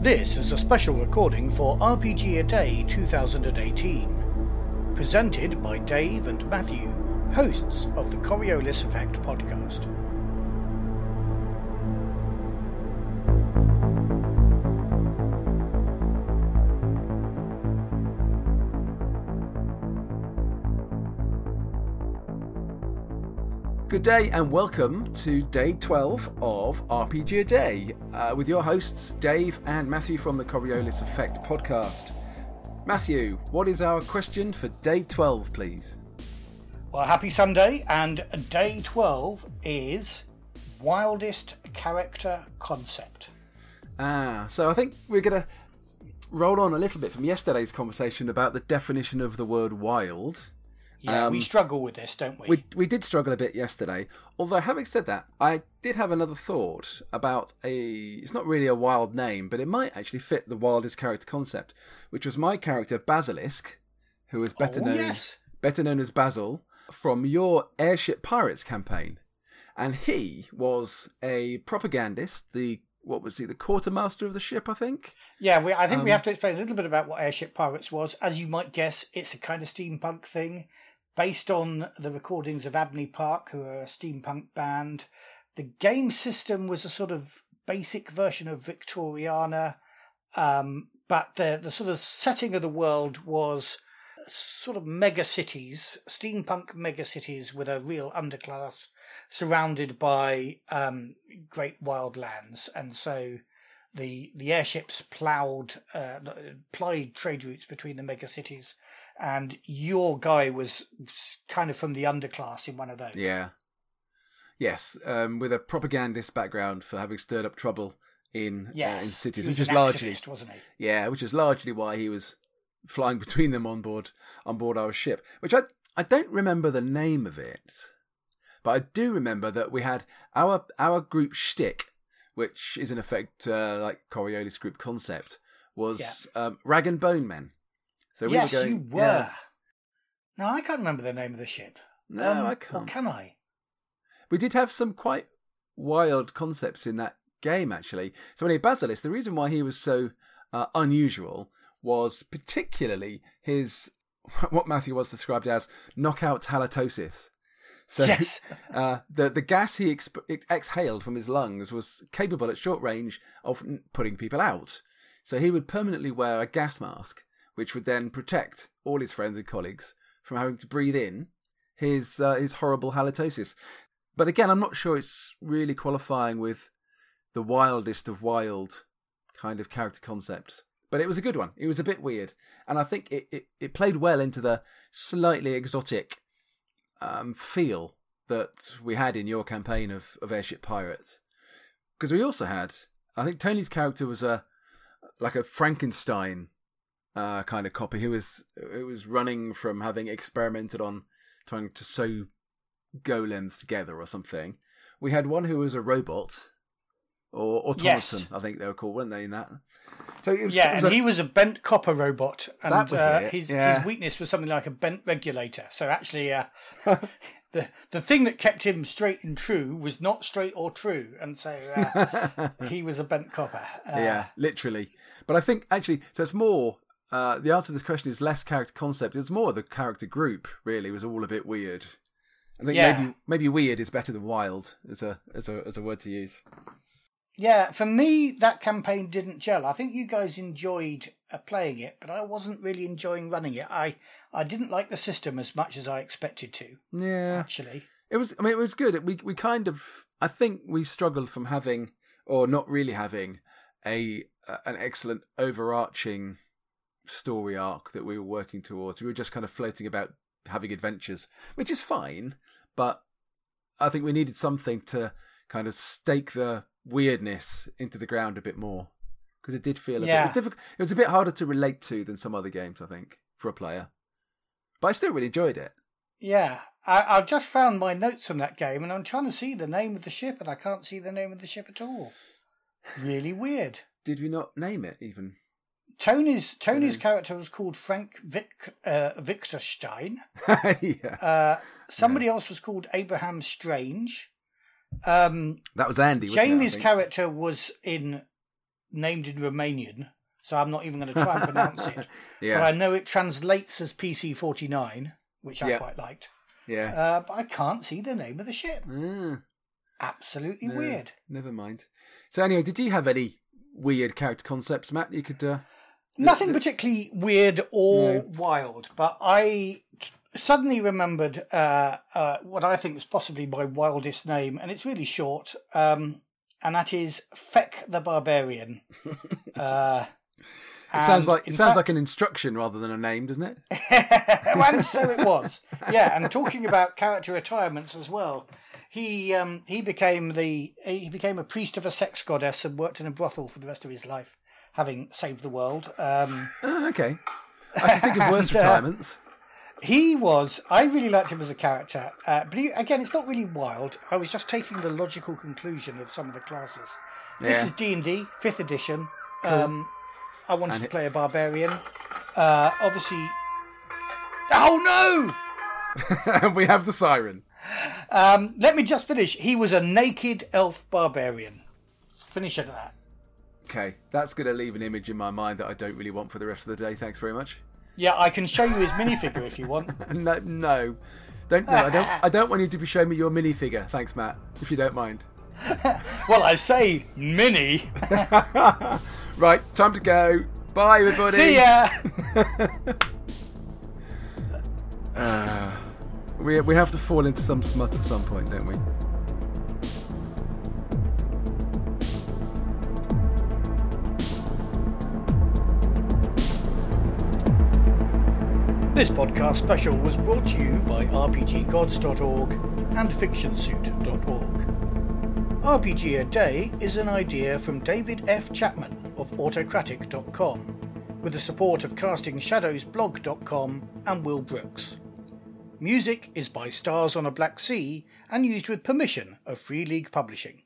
This is a special recording for RPG A Day 2018, presented by Dave and Matthew, hosts of the Coriolis Effect podcast. Good day and welcome to day 12 of RPG A Day uh, with your hosts Dave and Matthew from the Coriolis Effect podcast. Matthew, what is our question for day 12, please? Well, happy Sunday, and day 12 is wildest character concept. Ah, so I think we're going to roll on a little bit from yesterday's conversation about the definition of the word wild. Yeah, we Um, struggle with this, don't we? We we did struggle a bit yesterday. Although having said that, I did have another thought about a. It's not really a wild name, but it might actually fit the wildest character concept, which was my character Basilisk, who is better Oh, known yes. better known as Basil from your Airship Pirates campaign, and he was a propagandist. The what was he? The quartermaster of the ship, I think. Yeah, we, I think Um, we have to explain a little bit about what Airship Pirates was. As you might guess, it's a kind of steampunk thing based on the recordings of Abney Park, who are a steampunk band. The game system was a sort of basic version of Victoriana, um, but the, the sort of setting of the world was sort of mega cities, steampunk mega cities with a real underclass surrounded by um, great wild lands. And so the the airships ploughed uh, plied trade routes between the mega cities, and your guy was kind of from the underclass in one of those. Yeah. Yes, um, with a propagandist background for having stirred up trouble in yes, uh, in cities, which is largely wasn't he? yeah, which is largely why he was flying between them on board on board our ship. Which I I don't remember the name of it, but I do remember that we had our our group shtick, which is in effect uh, like Coriolis group concept, was um, Rag and Bone Men. So we yes, were going. you were. yeah. No, I can't remember the name of the ship. No, Um, I can't. can I? We did have some quite wild concepts in that game, actually. So, anyway, Basilisk, the reason why he was so uh, unusual was particularly his what Matthew was described as knockout halitosis. So, Yes. uh, the the gas he exp- exhaled from his lungs was capable at short range of n- putting people out. So he would permanently wear a gas mask, which would then protect all his friends and colleagues from having to breathe in his uh, his horrible halitosis. But again, I'm not sure it's really qualifying with the wildest of wild kind of character concepts. But it was a good one. It was a bit weird, and I think it, it, it played well into the slightly exotic um, feel that we had in your campaign of, of Airship Pirates. Because we also had, I think Tony's character was a like a Frankenstein uh, kind of copy who was who was running from having experimented on trying to sew golems together or something. We had one who was a robot or automaton, I think they were called, weren't they? In that, so it was, yeah, was and a- he was a bent copper robot, and uh, his yeah. his weakness was something like a bent regulator. So actually, uh, the the thing that kept him straight and true was not straight or true, and so uh, he was a bent copper. Uh, yeah, literally. But I think actually, so it's more. Uh, the answer to this question is less character concept. It's more the character group. Really, was all a bit weird. I think Yeah. maybe maybe weird is better than wild as a as a as a word to use. Yeah, for me, that campaign didn't gel. I think you guys enjoyed uh, playing it, but I wasn't really enjoying running it. I I didn't like the system as much as I expected to. Yeah, Actually, it was. I mean, it was good. We we kind of. I think we struggled from having or not really having a an excellent overarching story arc that we were working towards. We were just kind of floating about having adventures, which is fine, but I think we needed something to kind of stake the weirdness into the ground a bit more because it did feel a Yeah. bit difficult. It was a bit harder to relate to than some other games, I think, for a player. But I still really enjoyed it. yeah, I, I've just found my notes from that game, and I'm trying to see the name of the ship, and I can't see the name of the ship at all. Really weird. Did we not name it even? Tony's Tony's Dunno. character was called Frank Vic, uh, yeah, Uh, somebody else was called Abraham Strange. Um, that was Andy. Wasn't it, Jamie's character was in named in Romanian, so I'm not even going to try and pronounce it. Yeah. But I know it translates as PC 49, which I Yeah. quite liked. Yeah. Uh, but I can't see the name of the ship. Ah, Absolutely no, weird. Never mind. So anyway, did you have any weird character concepts, Matt? You could. Uh... Nothing particularly weird or No. wild, but I t- suddenly remembered uh, uh, what I think was possibly my wildest name, and it's really short, um, and that is Feck the Barbarian. uh, It sounds like it sounds fact- like an instruction rather than a name, doesn't it? and so it was. Yeah, and talking about character retirements as well. He um, he became the he became a priest of a sex goddess and worked in a brothel for the rest of his life, having saved the world. Um, Oh, okay. I can think of worse And, uh, retirements. he was I really liked him as a character, uh, but he, again, it's not really wild. I was just taking the logical conclusion of some of the classes. This is D and D, fifth edition. Um, I wanted And to it- play a barbarian. Uh, obviously. Oh no! we have the siren. Um, let me just finish. He was a naked elf barbarian. Finish it at that. Okay, that's going to leave an image in my mind that I don't really want for the rest of the day. Thanks very much. Yeah, I can show you his minifigure if you want. No, no, don't. No, I don't. I don't want you to be showing me your minifigure. Thanks, Matt. If you don't mind. Well, I say mini. Right, time to go. Bye, everybody. See ya. Uh, we we have to fall into some smut at some point, don't we? This podcast special was brought to you by RPGGods.org and FictionSuit.org. RPG a Day is an idea from David F. Chapman of Autocratik.com, with the support of CastingShadowsBlog.com and Will Brooks. Music is by Stars on a Black Sea and used with permission of Free League Publishing.